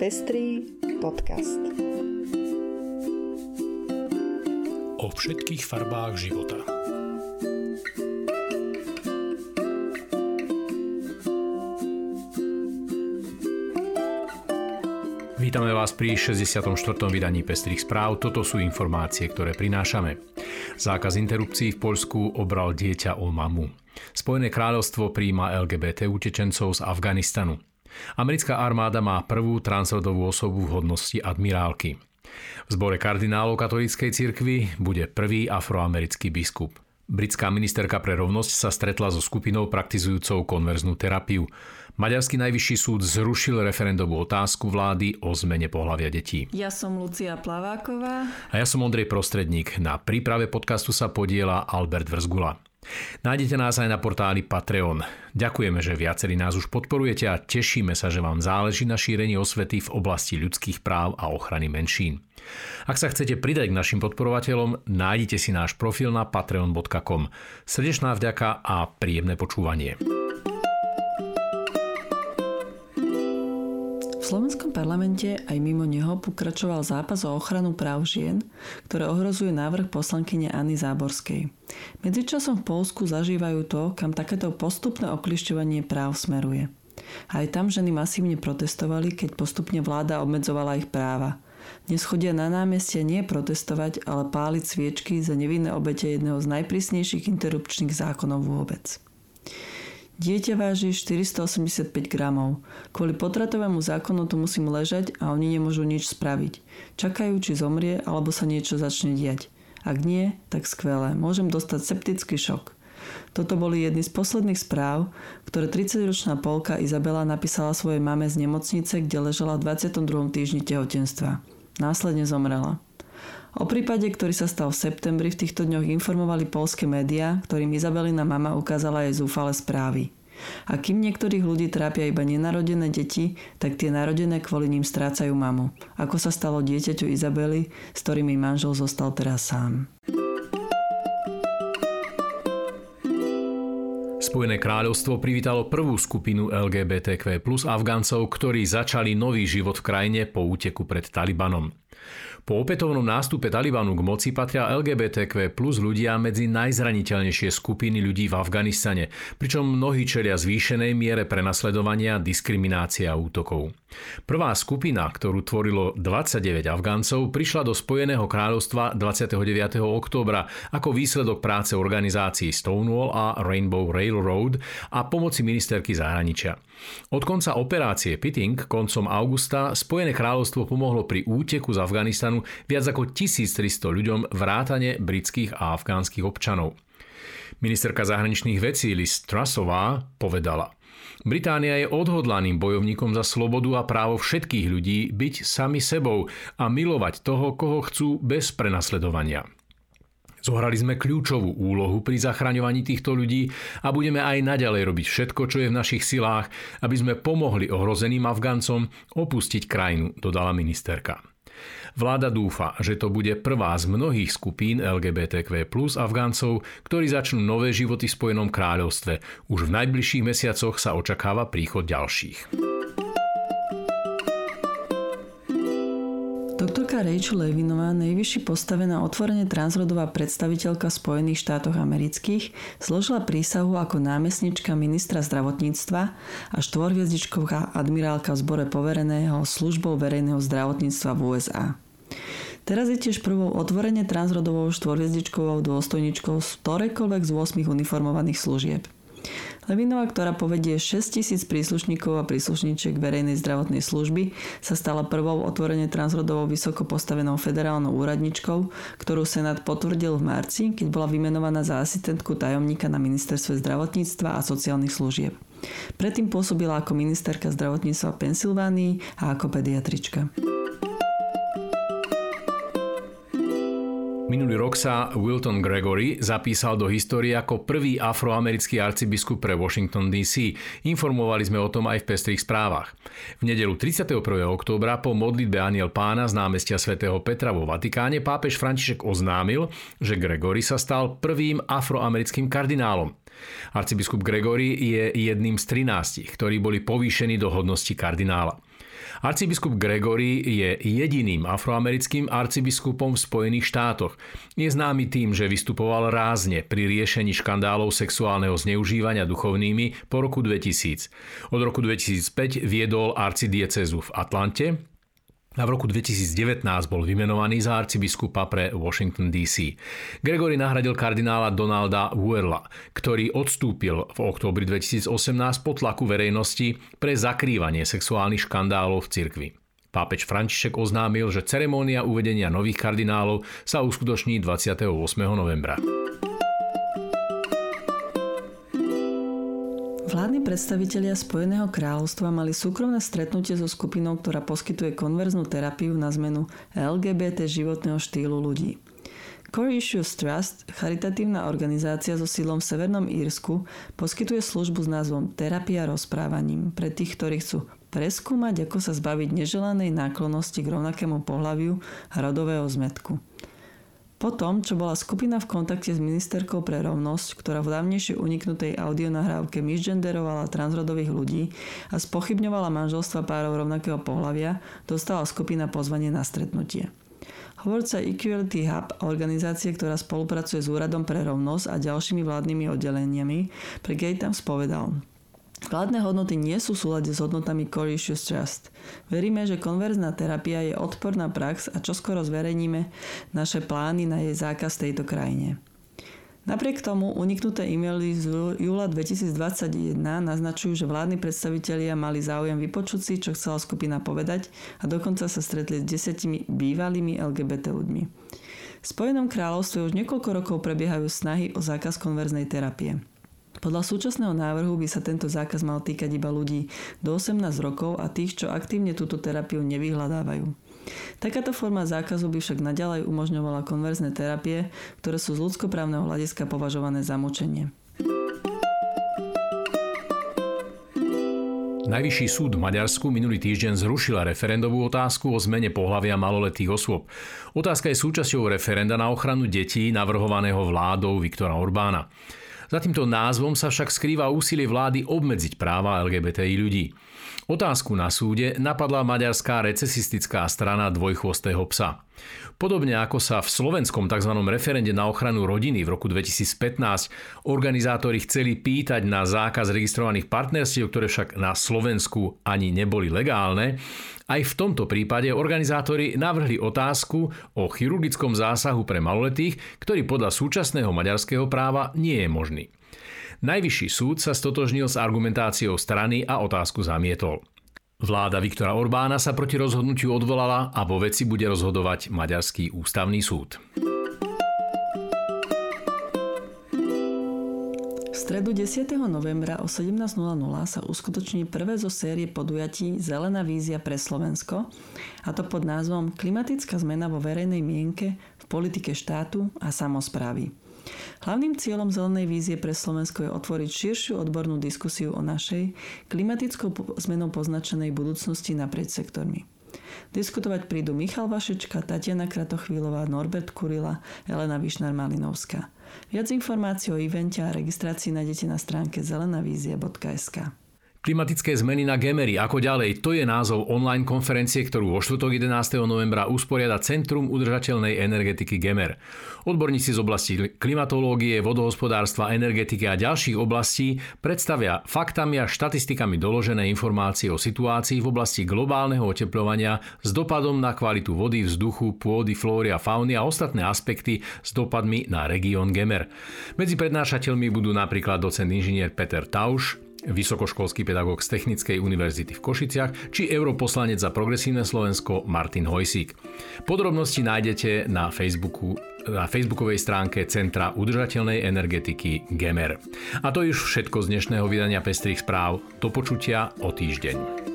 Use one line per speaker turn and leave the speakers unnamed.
Pestrý podcast.
O všetkých farbách života. Vítame vás pri 64. vydaní Pestrých správ. Toto sú informácie, ktoré prinášame. Zákaz interrupcií v Poľsku obral dieťa o mamu. Spojené kráľovstvo príjma LGBT utečencov z Afganistanu. Americká armáda má prvú transrodovú osobu v hodnosti admirálky. V zbore kardinálov katolíckej cirkvi bude prvý afroamerický biskup. Britská ministerka pre rovnosť sa stretla so skupinou praktizujúcou konverznú terapiu. Maďarský najvyšší súd zrušil referendovú otázku vlády o zmene pohľavia detí.
Ja som Lucia Plaváková.
A ja som Ondrej Prostredník. Na príprave podcastu sa podiela Albert Vrzgula. Nájdete nás aj na portáli Patreon. Ďakujeme, že viacerí nás už podporujete a tešíme sa, že vám záleží na šírení osvety v oblasti ľudských práv a ochrany menšín. Ak sa chcete pridať k našim podporovateľom, nájdite si náš profil na patreon.com. Srdečná vďaka a príjemné počúvanie.
Slovenskom parlamente aj mimo neho pokračoval zápas o ochranu práv žien, ktoré ohrozuje návrh poslankyne Anny Záborskej. Medzičasom v Polsku zažívajú to, kam takéto postupné oklišťovanie práv smeruje. Aj tam ženy masívne protestovali, keď postupne vláda obmedzovala ich práva. Dnes chodia na námestie nie protestovať, ale páliť sviečky za nevinné obete jedného z najprísnejších interrupčných zákonov vôbec. Dieťa váži 485 gramov. Kvôli potratovému zákonu tu musím ležať a oni nemôžu nič spraviť. Čakajú, či zomrie alebo sa niečo začne diať. Ak nie, tak skvelé. Môžem dostať septický šok. Toto boli jedny z posledných správ, ktoré 30-ročná Polka Izabela napísala svojej mame z nemocnice, kde ležela v 22. týždni tehotenstva. Následne zomrela. O prípade, ktorý sa stal v septembri, v týchto dňoch informovali polské médiá, ktorým Izabelina mama ukázala jej zúfale správy. A kým niektorých ľudí trápia iba nenarodené deti, tak tie narodené kvôli ním strácajú mamu. Ako sa stalo dieťaťu Izabely, s ktorým jej manžel zostal teraz sám.
Spojené kráľovstvo privítalo prvú skupinu LGBTQ plus Afgáncov, ktorí začali nový život v krajine po úteku pred Talibanom. Po opätovnom nástupe Talibanu k moci patria LGBTQ plus ľudia medzi najzraniteľnejšie skupiny ľudí v Afganistane, pričom mnohí čelia zvýšenej miere prenasledovania, diskriminácie a útokov. Prvá skupina, ktorú tvorilo 29 Afgáncov, prišla do Spojeného kráľovstva 29. októbra ako výsledok práce organizácií Stonewall a Rainbow Railroad a pomoci ministerky zahraničia. Od konca operácie Pitting koncom augusta Spojené kráľovstvo pomohlo pri úteku z Afganistanu viac ako 1300 ľuďom vrátane britských a afgánskych občanov. Ministerka zahraničných vecí Liz Trussová povedala Británia je odhodlaným bojovníkom za slobodu a právo všetkých ľudí byť sami sebou a milovať toho, koho chcú bez prenasledovania. Zohrali sme kľúčovú úlohu pri zachraňovaní týchto ľudí a budeme aj naďalej robiť všetko, čo je v našich silách, aby sme pomohli ohrozeným Afgancom opustiť krajinu, dodala ministerka. Vláda dúfa, že to bude prvá z mnohých skupín LGBTQ plus Afgáncov, ktorí začnú nové životy v Spojenom kráľovstve. Už v najbližších mesiacoch sa očakáva príchod ďalších.
Doktorka Rachel Levinová, najvyšší postavená otvorene transrodová predstaviteľka Spojených štátoch amerických, zložila prísahu ako námestnička ministra zdravotníctva a štvorviezdičková admirálka v zbore povereného službou verejného zdravotníctva v USA. Teraz je tiež prvou otvorene transrodovou štvorviezdičkovou dôstojničkou z ktorejkoľvek z 8 uniformovaných služieb. Levinová, ktorá povedie 6 tisíc príslušníkov a príslušníčiek verejnej zdravotnej služby, sa stala prvou otvorene transrodovou vysoko postavenou federálnou úradničkou, ktorú Senát potvrdil v marci, keď bola vymenovaná za asistentku tajomníka na ministerstve zdravotníctva a sociálnych služieb. Predtým pôsobila ako ministerka zdravotníctva v Pensylvánii a ako pediatrička.
Minulý rok sa Wilton Gregory zapísal do histórie ako prvý afroamerický arcibiskup pre Washington DC. Informovali sme o tom aj v pestrých správach. V nedelu 31. októbra po modlitbe Aniel pána z námestia svätého Petra vo Vatikáne pápež František oznámil, že Gregory sa stal prvým afroamerickým kardinálom. Arcibiskup Gregory je jedným z 13, ktorí boli povýšení do hodnosti kardinála. Arcibiskup Gregory je jediným afroamerickým arcibiskupom v Spojených štátoch. Je známy tým, že vystupoval rázne pri riešení škandálov sexuálneho zneužívania duchovnými po roku 2000. Od roku 2005 viedol arcidiecezu v Atlante, a v roku 2019 bol vymenovaný za arcibiskupa pre Washington DC. Gregory nahradil kardinála Donalda Wuerla, ktorý odstúpil v októbri 2018 po tlaku verejnosti pre zakrývanie sexuálnych škandálov v cirkvi. Pápež František oznámil, že ceremónia uvedenia nových kardinálov sa uskutoční 28. novembra.
Vládni predstavitelia Spojeného kráľovstva mali súkromné stretnutie so skupinou, ktorá poskytuje konverznú terapiu na zmenu LGBT životného štýlu ľudí. Core Issues Trust, charitatívna organizácia so sídlom v Severnom Írsku, poskytuje službu s názvom Terapia rozprávaním pre tých, ktorí chcú preskúmať, ako sa zbaviť neželanej náklonnosti k rovnakému pohľaviu a rodového zmetku. Potom, čo bola skupina v kontakte s ministerkou pre rovnosť, ktorá v dávnejšej uniknutej audionahrávke misgenderovala transrodových ľudí a spochybňovala manželstva párov rovnakého pohľavia, dostala skupina pozvanie na stretnutie. Hovorca Equality Hub, organizácie, ktorá spolupracuje s Úradom pre rovnosť a ďalšími vládnymi oddeleniami, pre Gatams povedal – Vládne hodnoty nie sú súlade s hodnotami Core Issues Trust. Veríme, že konverzná terapia je odporná prax a čoskoro zverejníme naše plány na jej zákaz v tejto krajine. Napriek tomu uniknuté e-maily z júla 2021 naznačujú, že vládni predstavitelia mali záujem vypočuť si, čo chcela skupina povedať a dokonca sa stretli s desiatimi bývalými LGBT ľuďmi. V Spojenom kráľovstve už niekoľko rokov prebiehajú snahy o zákaz konverznej terapie. Podľa súčasného návrhu by sa tento zákaz mal týkať iba ľudí do 18 rokov a tých, čo aktívne túto terapiu nevyhľadávajú. Takáto forma zákazu by však naďalej umožňovala konverzné terapie, ktoré sú z ľudskoprávneho hľadiska považované za mučenie.
Najvyšší súd v Maďarsku minulý týždeň zrušila referendovú otázku o zmene pohľavia maloletých osôb. Otázka je súčasťou referenda na ochranu detí navrhovaného vládou Viktora Orbána. Za týmto názvom sa však skrýva úsilie vlády obmedziť práva LGBTI ľudí. Otázku na súde napadla maďarská recesistická strana dvojchvostého psa. Podobne ako sa v slovenskom tzv. referende na ochranu rodiny v roku 2015 organizátori chceli pýtať na zákaz registrovaných partnerstiev, ktoré však na Slovensku ani neboli legálne, aj v tomto prípade organizátori navrhli otázku o chirurgickom zásahu pre maloletých, ktorý podľa súčasného maďarského práva nie je možný. Najvyšší súd sa stotožnil s argumentáciou strany a otázku zamietol. Vláda Viktora Orbána sa proti rozhodnutiu odvolala a vo veci bude rozhodovať Maďarský ústavný súd.
stredu 10. novembra o 17.00 sa uskutoční prvé zo série podujatí Zelená vízia pre Slovensko, a to pod názvom Klimatická zmena vo verejnej mienke v politike štátu a samozprávy. Hlavným cieľom Zelenej vízie pre Slovensko je otvoriť širšiu odbornú diskusiu o našej klimatickou zmenou poznačenej budúcnosti naprieč sektormi. Diskutovať prídu Michal Vašečka, Tatiana Kratochvílová, Norbert Kurila, Elena Višnár-Malinovská. Viac informácií o evente a registrácii nájdete na stránke zelenavízia.sk.
Klimatické zmeny na Gemery, ako ďalej, to je názov online konferencie, ktorú vo štvrtok 11. novembra usporiada Centrum udržateľnej energetiky Gemer. Odborníci z oblasti klimatológie, vodohospodárstva, energetiky a ďalších oblastí predstavia faktami a štatistikami doložené informácie o situácii v oblasti globálneho oteplovania s dopadom na kvalitu vody, vzduchu, pôdy, flóry a fauny a ostatné aspekty s dopadmi na región Gemer. Medzi prednášateľmi budú napríklad docent inžinier Peter Tauš, vysokoškolský pedagóg z Technickej univerzity v Košiciach či europoslanec za progresívne Slovensko Martin Hojsík. Podrobnosti nájdete na, Facebooku, na facebookovej stránke Centra udržateľnej energetiky GEMER. A to je už všetko z dnešného vydania Pestrých správ. Do počutia o týždeň.